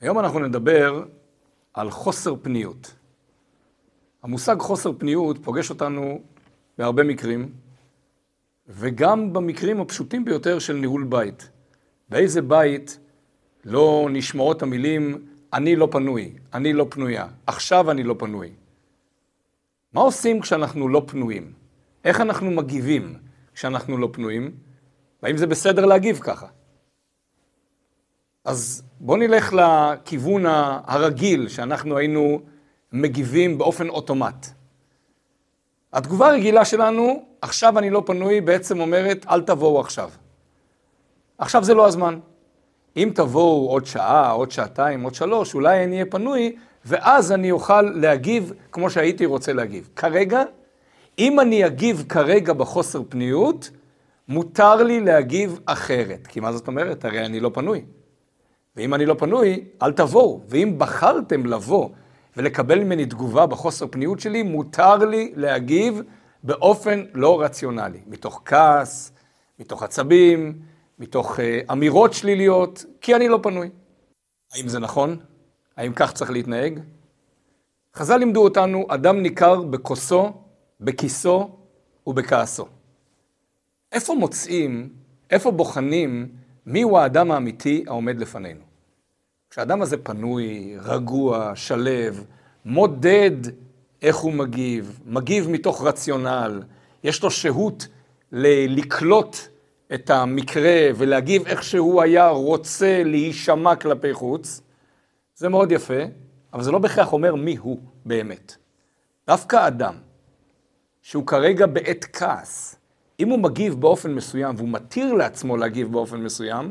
היום אנחנו נדבר על חוסר פניות. המושג חוסר פניות פוגש אותנו בהרבה מקרים, וגם במקרים הפשוטים ביותר של ניהול בית. באיזה בית לא נשמעות המילים אני לא פנוי, אני לא פנויה, עכשיו אני לא פנוי. מה עושים כשאנחנו לא פנויים? איך אנחנו מגיבים כשאנחנו לא פנויים? והאם זה בסדר להגיב ככה? אז בואו נלך לכיוון הרגיל שאנחנו היינו מגיבים באופן אוטומט. התגובה הרגילה שלנו, עכשיו אני לא פנוי, בעצם אומרת, אל תבואו עכשיו. עכשיו זה לא הזמן. אם תבואו עוד שעה, עוד שעתיים, עוד שלוש, אולי אני אהיה פנוי, ואז אני אוכל להגיב כמו שהייתי רוצה להגיב. כרגע, אם אני אגיב כרגע בחוסר פניות, מותר לי להגיב אחרת. כי מה זאת אומרת? הרי אני לא פנוי. ואם אני לא פנוי, אל תבואו. ואם בחרתם לבוא ולקבל ממני תגובה בחוסר פניות שלי, מותר לי להגיב באופן לא רציונלי. מתוך כעס, מתוך עצבים, מתוך uh, אמירות שליליות, כי אני לא פנוי. האם זה נכון? האם כך צריך להתנהג? חז"ל לימדו אותנו, אדם ניכר בכוסו, בכיסו ובכעסו. איפה מוצאים, איפה בוחנים מיהו האדם האמיתי העומד לפנינו? כשהאדם הזה פנוי, רגוע, שלב, מודד איך הוא מגיב, מגיב מתוך רציונל, יש לו שהות ל- לקלוט את המקרה ולהגיב איך שהוא היה רוצה להישמע כלפי חוץ, זה מאוד יפה, אבל זה לא בהכרח אומר מי הוא באמת. דווקא אדם שהוא כרגע בעת כעס, אם הוא מגיב באופן מסוים והוא מתיר לעצמו להגיב באופן מסוים,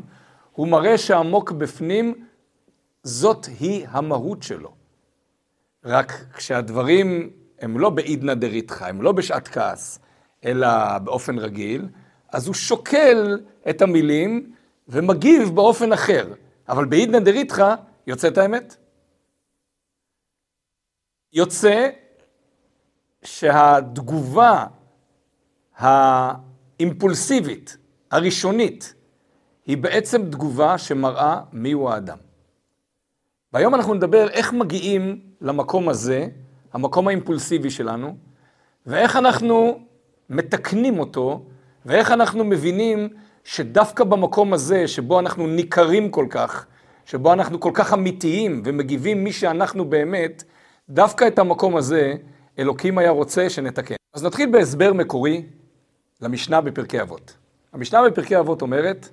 הוא מראה שעמוק בפנים זאת היא המהות שלו. רק כשהדברים הם לא בעידנא דריתחא, הם לא בשעת כעס, אלא באופן רגיל, אז הוא שוקל את המילים ומגיב באופן אחר. אבל בעידנא דריתחא יוצאת האמת. יוצא שהתגובה האימפולסיבית, הראשונית, היא בעצם תגובה שמראה מיהו האדם. והיום אנחנו נדבר איך מגיעים למקום הזה, המקום האימפולסיבי שלנו, ואיך אנחנו מתקנים אותו, ואיך אנחנו מבינים שדווקא במקום הזה, שבו אנחנו ניכרים כל כך, שבו אנחנו כל כך אמיתיים ומגיבים מי שאנחנו באמת, דווקא את המקום הזה, אלוקים היה רוצה שנתקן. אז נתחיל בהסבר מקורי למשנה בפרקי אבות. המשנה בפרקי אבות אומרת,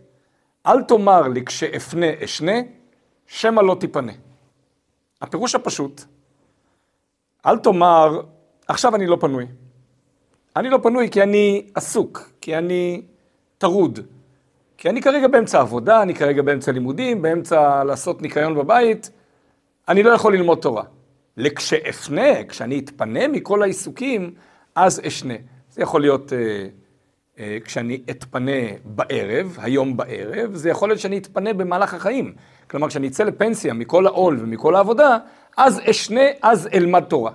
אל תאמר לי כשאפנה אשנה, שמא לא תיפנה. הפירוש הפשוט, אל תאמר, עכשיו אני לא פנוי. אני לא פנוי כי אני עסוק, כי אני טרוד, כי אני כרגע באמצע עבודה, אני כרגע באמצע לימודים, באמצע לעשות ניקיון בבית, אני לא יכול ללמוד תורה. לכשאפנה, כשאני אתפנה מכל העיסוקים, אז אשנה. זה יכול להיות אה, כשאני אתפנה בערב, היום בערב, זה יכול להיות שאני אתפנה במהלך החיים. כלומר, כשאני אצא לפנסיה מכל העול ומכל העבודה, אז אשנה, אז אלמד תורה.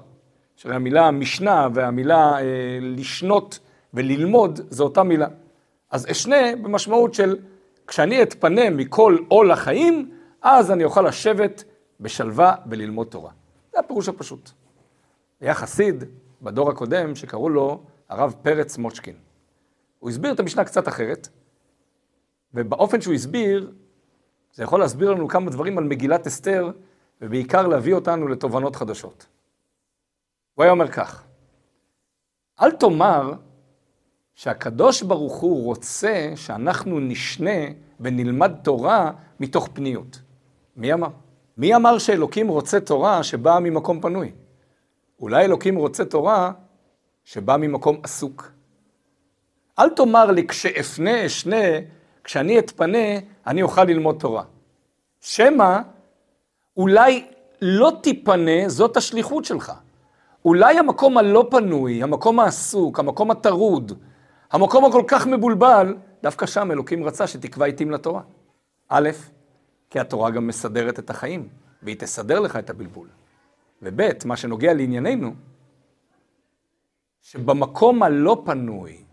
שהרי המילה משנה והמילה אה, לשנות וללמוד, זו אותה מילה. אז אשנה במשמעות של כשאני אתפנה מכל עול החיים, אז אני אוכל לשבת בשלווה וללמוד תורה. זה הפירוש הפשוט. היה חסיד בדור הקודם שקראו לו הרב פרץ מוצ'קין. הוא הסביר את המשנה קצת אחרת, ובאופן שהוא הסביר, זה יכול להסביר לנו כמה דברים על מגילת אסתר, ובעיקר להביא אותנו לתובנות חדשות. הוא היה אומר כך, אל תאמר שהקדוש ברוך הוא רוצה שאנחנו נשנה ונלמד תורה מתוך פניות. מי אמר? מי אמר שאלוקים רוצה תורה שבאה ממקום פנוי? אולי אלוקים רוצה תורה שבאה ממקום עסוק. אל תאמר לי כשאפנה אשנה, כשאני אתפנה, אני אוכל ללמוד תורה. שמא אולי לא תיפנה, זאת השליחות שלך. אולי המקום הלא פנוי, המקום העסוק, המקום הטרוד, המקום הכל כך מבולבל, דווקא שם אלוקים רצה שתקבע עיתים לתורה. א', כי התורה גם מסדרת את החיים, והיא תסדר לך את הבלבול. וב', מה שנוגע לענייננו, שבמקום הלא פנוי,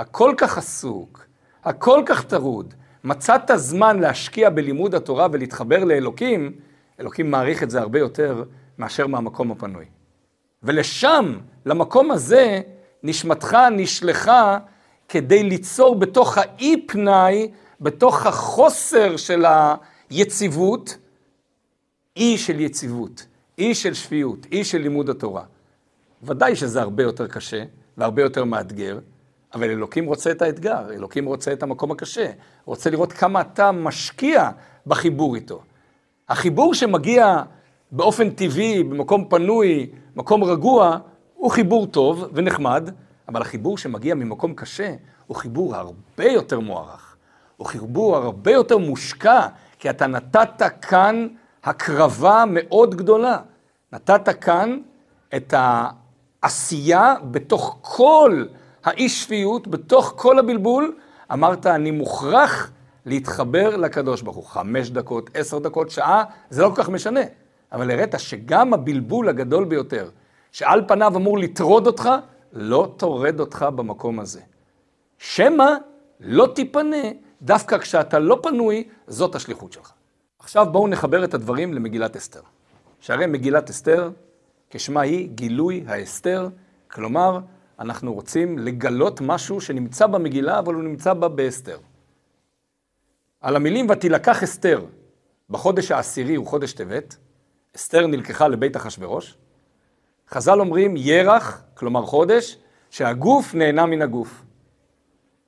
הכל כך עסוק, הכל כך טרוד, מצאת זמן להשקיע בלימוד התורה ולהתחבר לאלוקים, אלוקים מעריך את זה הרבה יותר מאשר מהמקום הפנוי. ולשם, למקום הזה, נשמתך נשלחה כדי ליצור בתוך האי פנאי, בתוך החוסר של היציבות, אי של יציבות, אי של שפיות, אי של לימוד התורה. ודאי שזה הרבה יותר קשה והרבה יותר מאתגר, אבל אלוקים רוצה את האתגר, אלוקים רוצה את המקום הקשה, רוצה לראות כמה אתה משקיע בחיבור איתו. החיבור שמגיע באופן טבעי, במקום פנוי, מקום רגוע, הוא חיבור טוב ונחמד, אבל החיבור שמגיע ממקום קשה הוא חיבור הרבה יותר מוערך. הוא חיבור הרבה יותר מושקע, כי אתה נתת כאן הקרבה מאוד גדולה. נתת כאן את העשייה בתוך כל האי שפיות, בתוך כל הבלבול, אמרת, אני מוכרח להתחבר לקדוש ברוך הוא. חמש דקות, עשר דקות, שעה, זה לא כל כך משנה. אבל הראית שגם הבלבול הגדול ביותר, שעל פניו אמור לטרוד אותך, לא טורד אותך במקום הזה. שמא לא תיפנה, דווקא כשאתה לא פנוי, זאת השליחות שלך. עכשיו בואו נחבר את הדברים למגילת אסתר. שהרי מגילת אסתר, כשמה היא גילוי האסתר, כלומר, אנחנו רוצים לגלות משהו שנמצא במגילה, אבל הוא נמצא בה באסתר. על המילים ותילקח אסתר בחודש העשירי הוא חודש טבת, אסתר נלקחה לבית אחשורוש, חז"ל אומרים ירח, כלומר חודש, שהגוף נהנה מן הגוף.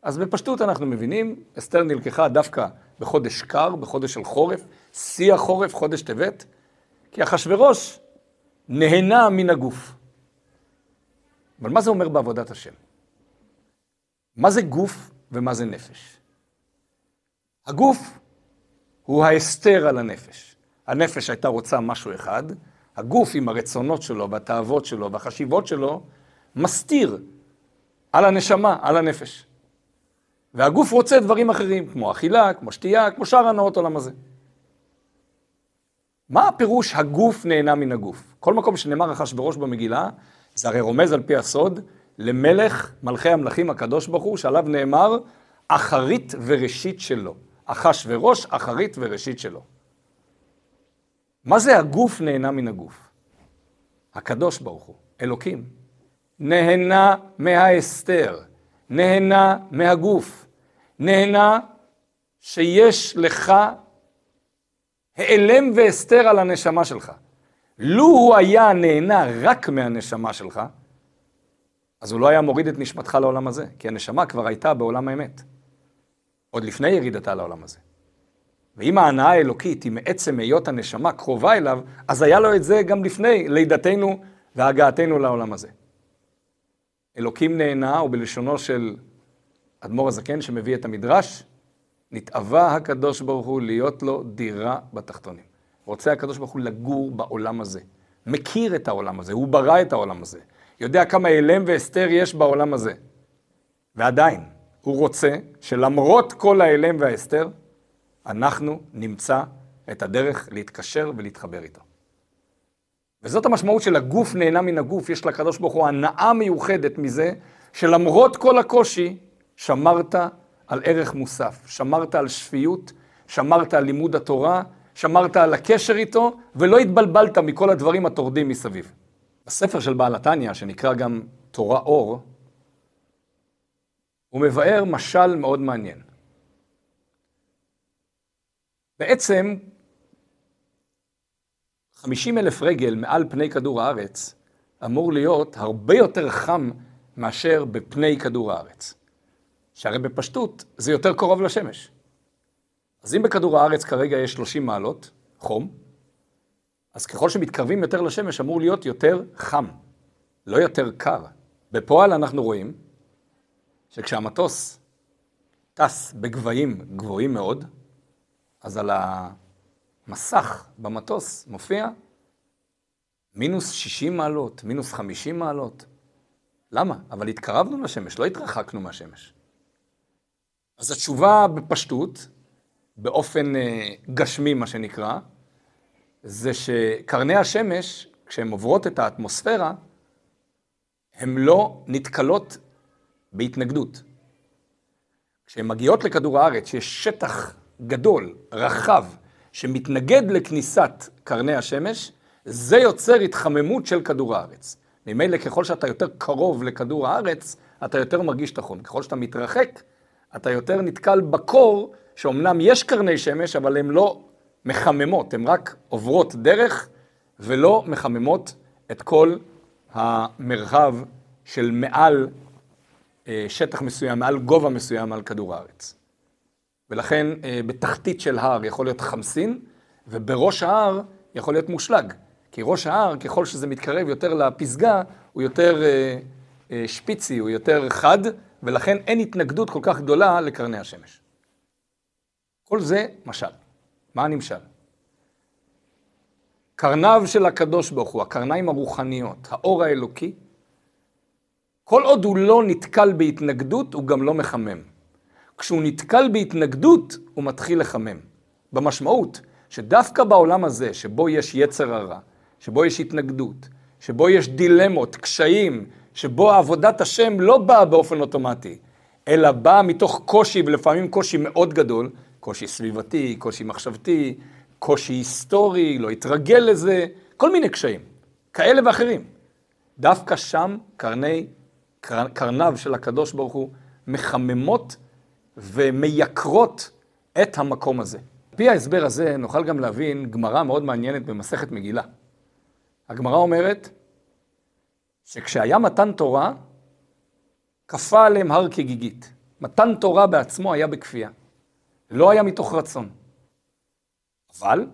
אז בפשטות אנחנו מבינים, אסתר נלקחה דווקא בחודש קר, בחודש של חורף, שיא החורף, חודש טבת, כי אחשורוש נהנה מן הגוף. אבל מה זה אומר בעבודת השם? מה זה גוף ומה זה נפש? הגוף הוא ההסתר על הנפש. הנפש הייתה רוצה משהו אחד, הגוף עם הרצונות שלו והתאוות שלו והחשיבות שלו, מסתיר על הנשמה, על הנפש. והגוף רוצה דברים אחרים, כמו אכילה, כמו שתייה, כמו שאר הנאות עולם הזה. מה הפירוש הגוף נהנה מן הגוף? כל מקום שנאמר אחשוורוש במגילה, זה הרי רומז על פי הסוד למלך מלכי המלכים הקדוש ברוך הוא, שעליו נאמר אחרית וראשית שלו. אחשוורוש, אחרית וראשית שלו. מה זה הגוף נהנה מן הגוף? הקדוש ברוך הוא, אלוקים, נהנה מההסתר, נהנה מהגוף, נהנה שיש לך העלם והסתר על הנשמה שלך. לו הוא היה נהנה רק מהנשמה שלך, אז הוא לא היה מוריד את נשמתך לעולם הזה, כי הנשמה כבר הייתה בעולם האמת, עוד לפני ירידתה לעולם הזה. ואם ההנאה האלוקית היא מעצם היות הנשמה קרובה אליו, אז היה לו את זה גם לפני לידתנו והגעתנו לעולם הזה. אלוקים נהנה, ובלשונו של אדמו"ר הזקן שמביא את המדרש, נתאווה הקדוש ברוך הוא להיות לו דירה בתחתונים. רוצה הקדוש ברוך הוא לגור בעולם הזה. מכיר את העולם הזה, הוא ברא את העולם הזה. יודע כמה הלם והסתר יש בעולם הזה. ועדיין, הוא רוצה שלמרות כל ההלם וההסתר, אנחנו נמצא את הדרך להתקשר ולהתחבר איתו. וזאת המשמעות של הגוף נהנה מן הגוף, יש לקדוש ברוך הוא הנאה מיוחדת מזה, שלמרות כל הקושי, שמרת על ערך מוסף, שמרת על שפיות, שמרת על לימוד התורה, שמרת על הקשר איתו, ולא התבלבלת מכל הדברים הטורדים מסביב. בספר של בעל התניא, שנקרא גם תורה אור, הוא מבאר משל מאוד מעניין. בעצם, 50 אלף רגל מעל פני כדור הארץ אמור להיות הרבה יותר חם מאשר בפני כדור הארץ. שהרי בפשטות זה יותר קרוב לשמש. אז אם בכדור הארץ כרגע יש 30 מעלות חום, אז ככל שמתקרבים יותר לשמש אמור להיות יותר חם, לא יותר קר. בפועל אנחנו רואים שכשהמטוס טס בגבהים גבוהים מאוד, אז על המסך במטוס מופיע מינוס 60 מעלות, מינוס 50 מעלות. למה? אבל התקרבנו לשמש, לא התרחקנו מהשמש. אז התשובה בפשטות, באופן אה, גשמי מה שנקרא, זה שקרני השמש, כשהן עוברות את האטמוספירה, הן לא נתקלות בהתנגדות. כשהן מגיעות לכדור הארץ, שיש שטח גדול, רחב, שמתנגד לכניסת קרני השמש, זה יוצר התחממות של כדור הארץ. ממילא ככל שאתה יותר קרוב לכדור הארץ, אתה יותר מרגיש את החום. ככל שאתה מתרחק, אתה יותר נתקל בקור, שאומנם יש קרני שמש, אבל הן לא מחממות, הן רק עוברות דרך ולא מחממות את כל המרחב של מעל אה, שטח מסוים, מעל גובה מסוים על כדור הארץ. ולכן אה, בתחתית של הר יכול להיות חמסין, ובראש ההר יכול להיות מושלג. כי ראש ההר, ככל שזה מתקרב יותר לפסגה, הוא יותר אה, שפיצי, הוא יותר חד, ולכן אין התנגדות כל כך גדולה לקרני השמש. כל זה משל. מה הנמשל? קרניו של הקדוש ברוך הוא, הקרניים הרוחניות, האור האלוקי, כל עוד הוא לא נתקל בהתנגדות, הוא גם לא מחמם. כשהוא נתקל בהתנגדות, הוא מתחיל לחמם. במשמעות שדווקא בעולם הזה, שבו יש יצר הרע, שבו יש התנגדות, שבו יש דילמות, קשיים, שבו עבודת השם לא באה באופן אוטומטי, אלא באה מתוך קושי, ולפעמים קושי מאוד גדול, קושי סביבתי, קושי מחשבתי, קושי היסטורי, לא התרגל לזה, כל מיני קשיים, כאלה ואחרים. דווקא שם קרני, קר, קרניו של הקדוש ברוך הוא מחממות ומייקרות את המקום הזה. על פי ההסבר הזה נוכל גם להבין גמרא מאוד מעניינת במסכת מגילה. הגמרא אומרת שכשהיה מתן תורה, כפה עליהם הר כגיגית. מתן תורה בעצמו היה בכפייה. לא היה מתוך רצון. אבל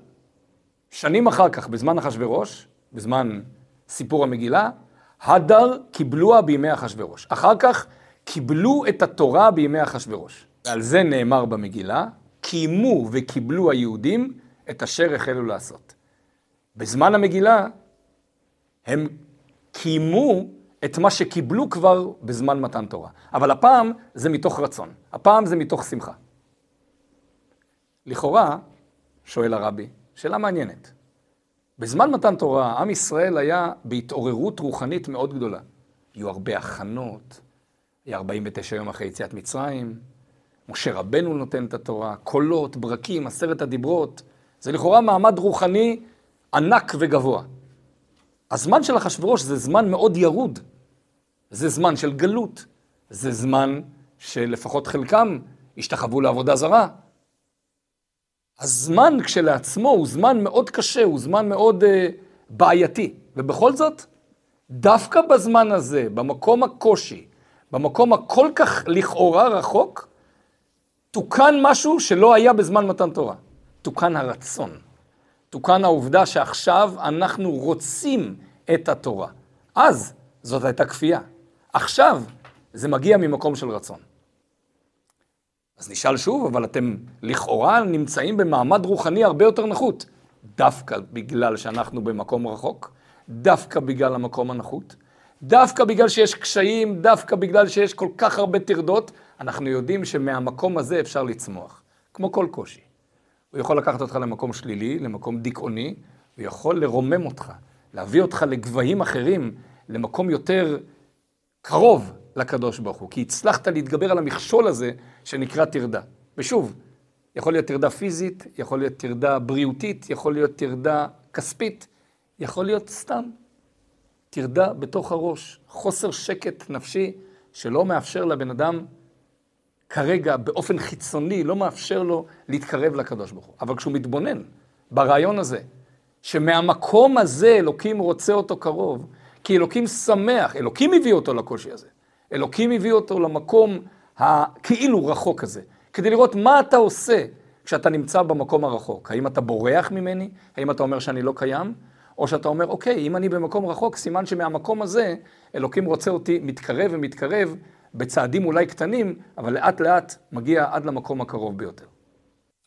שנים אחר כך, בזמן אחשורוש, בזמן סיפור המגילה, הדר קיבלוה בימי אחשורוש. אחר כך קיבלו את התורה בימי אחשורוש. ועל זה נאמר במגילה, קיימו וקיבלו היהודים את אשר החלו לעשות. בזמן המגילה הם קיימו את מה שקיבלו כבר בזמן מתן תורה. אבל הפעם זה מתוך רצון, הפעם זה מתוך שמחה. לכאורה, שואל הרבי, שאלה מעניינת. בזמן מתן תורה, עם ישראל היה בהתעוררות רוחנית מאוד גדולה. היו הרבה הכנות, היה 49 יום אחרי יציאת מצרים, משה רבנו נותן את התורה, קולות, ברקים, עשרת הדיברות. זה לכאורה מעמד רוחני ענק וגבוה. הזמן של אחשוורוש זה זמן מאוד ירוד. זה זמן של גלות. זה זמן שלפחות חלקם השתחוו לעבודה זרה. הזמן כשלעצמו הוא זמן מאוד קשה, הוא זמן מאוד uh, בעייתי. ובכל זאת, דווקא בזמן הזה, במקום הקושי, במקום הכל כך לכאורה רחוק, תוקן משהו שלא היה בזמן מתן תורה. תוקן הרצון. תוקן העובדה שעכשיו אנחנו רוצים את התורה. אז זאת הייתה כפייה. עכשיו זה מגיע ממקום של רצון. אז נשאל שוב, אבל אתם לכאורה נמצאים במעמד רוחני הרבה יותר נחות. דווקא בגלל שאנחנו במקום רחוק, דווקא בגלל המקום הנחות, דווקא בגלל שיש קשיים, דווקא בגלל שיש כל כך הרבה טרדות, אנחנו יודעים שמהמקום הזה אפשר לצמוח, כמו כל קושי. הוא יכול לקחת אותך למקום שלילי, למקום דיכאוני, הוא יכול לרומם אותך, להביא אותך לגבהים אחרים, למקום יותר קרוב לקדוש ברוך הוא, כי הצלחת להתגבר על המכשול הזה שנקרא טרדה. ושוב, יכול להיות טרדה פיזית, יכול להיות טרדה בריאותית, יכול להיות טרדה כספית, יכול להיות סתם טרדה בתוך הראש, חוסר שקט נפשי שלא מאפשר לבן אדם כרגע באופן חיצוני, לא מאפשר לו להתקרב לקדוש ברוך הוא. אבל כשהוא מתבונן ברעיון הזה, שמהמקום הזה אלוקים רוצה אותו קרוב, כי אלוקים שמח, אלוקים הביא אותו לקושי הזה. אלוקים הביא אותו למקום הכאילו רחוק הזה, כדי לראות מה אתה עושה כשאתה נמצא במקום הרחוק. האם אתה בורח ממני? האם אתה אומר שאני לא קיים? או שאתה אומר, אוקיי, אם אני במקום רחוק, סימן שמהמקום הזה אלוקים רוצה אותי מתקרב ומתקרב בצעדים אולי קטנים, אבל לאט לאט מגיע עד למקום הקרוב ביותר.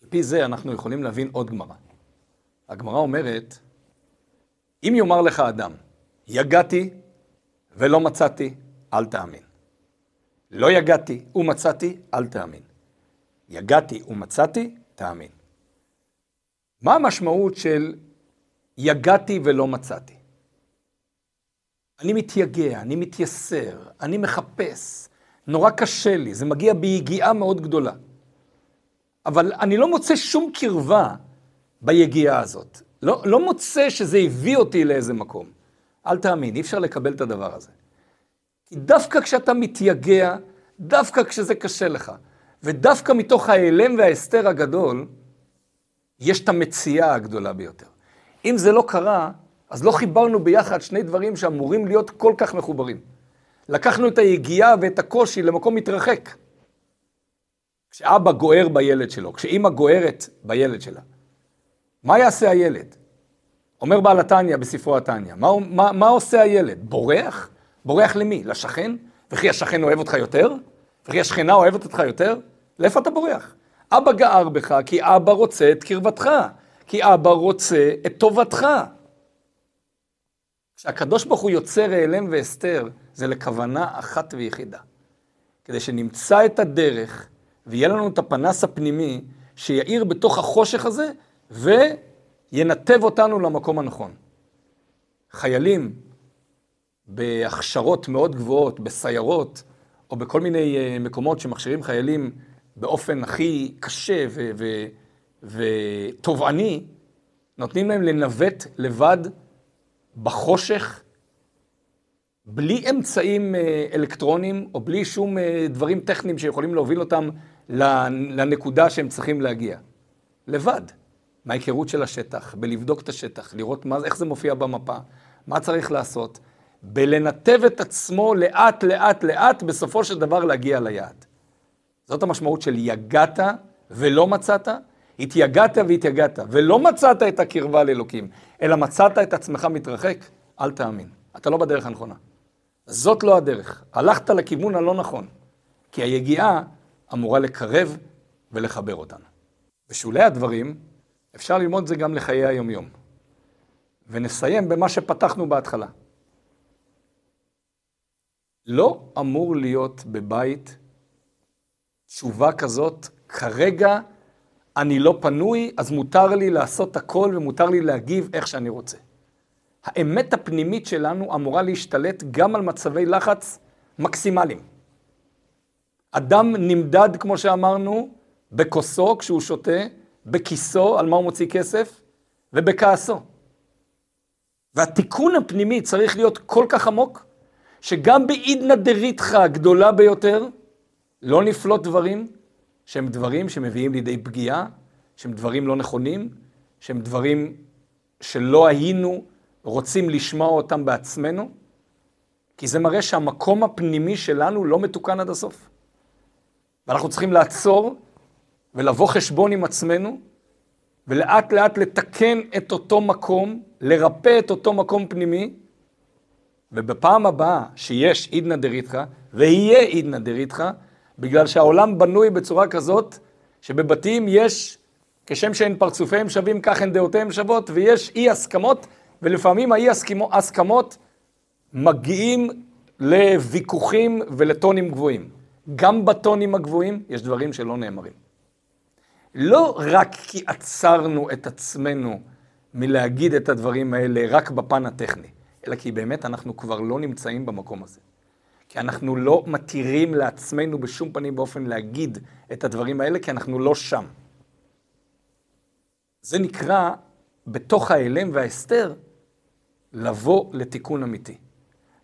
על פי זה אנחנו יכולים להבין עוד גמרא. הגמרא אומרת, אם יאמר לך אדם, יגעתי ולא מצאתי, אל תאמין. לא יגעתי ומצאתי, אל תאמין. יגעתי ומצאתי, תאמין. מה המשמעות של יגעתי ולא מצאתי? אני מתייגע, אני מתייסר, אני מחפש, נורא קשה לי, זה מגיע ביגיעה מאוד גדולה. אבל אני לא מוצא שום קרבה ביגיעה הזאת. לא, לא מוצא שזה הביא אותי לאיזה מקום. אל תאמין, אי אפשר לקבל את הדבר הזה. כי דווקא כשאתה מתייגע, דווקא כשזה קשה לך, ודווקא מתוך ההיעלם וההסתר הגדול, יש את המציאה הגדולה ביותר. אם זה לא קרה, אז לא חיברנו ביחד שני דברים שאמורים להיות כל כך מחוברים. לקחנו את היגיעה ואת הקושי למקום מתרחק. כשאבא גוער בילד שלו, כשאימא גוערת בילד שלה, מה יעשה הילד? אומר בעל התניא בספרו התניא, מה, מה, מה עושה הילד? בורח? בורח למי? לשכן? וכי השכן אוהב אותך יותר? וכי השכנה אוהבת אותך יותר? לאיפה אתה בורח? אבא גער בך כי אבא רוצה את קרבתך, כי אבא רוצה את טובתך. כשהקדוש ברוך הוא יוצר העלם והסתר, זה לכוונה אחת ויחידה. כדי שנמצא את הדרך ויהיה לנו את הפנס הפנימי שיאיר בתוך החושך הזה וינתב אותנו למקום הנכון. חיילים בהכשרות מאוד גבוהות, בסיירות, או בכל מיני אה, מקומות שמכשירים חיילים באופן הכי קשה ותובעני, נותנים להם לנווט לבד בחושך, בלי אמצעים אה, אלקטרוניים, או בלי שום אה, דברים טכניים שיכולים להוביל אותם לנקודה שהם צריכים להגיע. לבד. מההיכרות של השטח, בלבדוק את השטח, לראות מה, איך זה מופיע במפה, מה צריך לעשות, בלנתב את עצמו לאט, לאט, לאט, בסופו של דבר להגיע ליעד. זאת המשמעות של יגעת ולא מצאת, התייגעת והתייגעת, ולא מצאת את הקרבה לאלוקים, אלא מצאת את עצמך מתרחק, אל תאמין. אתה לא בדרך הנכונה. זאת לא הדרך. הלכת לכיוון הלא נכון, כי היגיעה אמורה לקרב ולחבר אותנו. בשולי הדברים, אפשר ללמוד את זה גם לחיי היומיום. ונסיים במה שפתחנו בהתחלה. לא אמור להיות בבית תשובה כזאת, כרגע אני לא פנוי, אז מותר לי לעשות הכל ומותר לי להגיב איך שאני רוצה. האמת הפנימית שלנו אמורה להשתלט גם על מצבי לחץ מקסימליים. אדם נמדד, כמו שאמרנו, בכוסו כשהוא שותה, בכיסו, על מה הוא מוציא כסף, ובכעסו. והתיקון הפנימי צריך להיות כל כך עמוק, שגם בעידנא דריתחא הגדולה ביותר, לא נפלוט דברים שהם דברים שמביאים לידי פגיעה, שהם דברים לא נכונים, שהם דברים שלא היינו רוצים לשמוע אותם בעצמנו, כי זה מראה שהמקום הפנימי שלנו לא מתוקן עד הסוף. ואנחנו צריכים לעצור ולבוא חשבון עם עצמנו, ולאט לאט לתקן את אותו מקום, לרפא את אותו מקום פנימי, ובפעם הבאה שיש עידנא דריתחא, ויהיה עידנא דריתחא, בגלל שהעולם בנוי בצורה כזאת, שבבתים יש, כשם שאין פרצופיהם שווים, כך הן דעותיהם שוות, ויש אי הסכמות, ולפעמים האי הסכמות מגיעים לוויכוחים ולטונים גבוהים. גם בטונים הגבוהים יש דברים שלא נאמרים. לא רק כי עצרנו את עצמנו מלהגיד את הדברים האלה רק בפן הטכני, אלא כי באמת אנחנו כבר לא נמצאים במקום הזה. כי אנחנו לא מתירים לעצמנו בשום פנים באופן להגיד את הדברים האלה, כי אנחנו לא שם. זה נקרא, בתוך ההלם וההסתר, לבוא לתיקון אמיתי.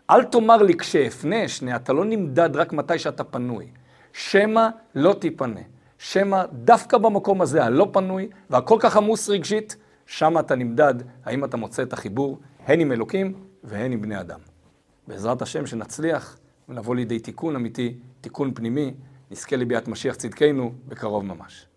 אל תאמר לי כשאפנה, שנייה, אתה לא נמדד רק מתי שאתה פנוי. שמא לא תיפנה. שמא דווקא במקום הזה, הלא פנוי והכל כך עמוס רגשית, שם אתה נמדד האם אתה מוצא את החיבור הן עם אלוקים והן עם בני אדם. בעזרת השם שנצליח ונבוא לידי תיקון אמיתי, תיקון פנימי, נזכה לביאת משיח צדקנו בקרוב ממש.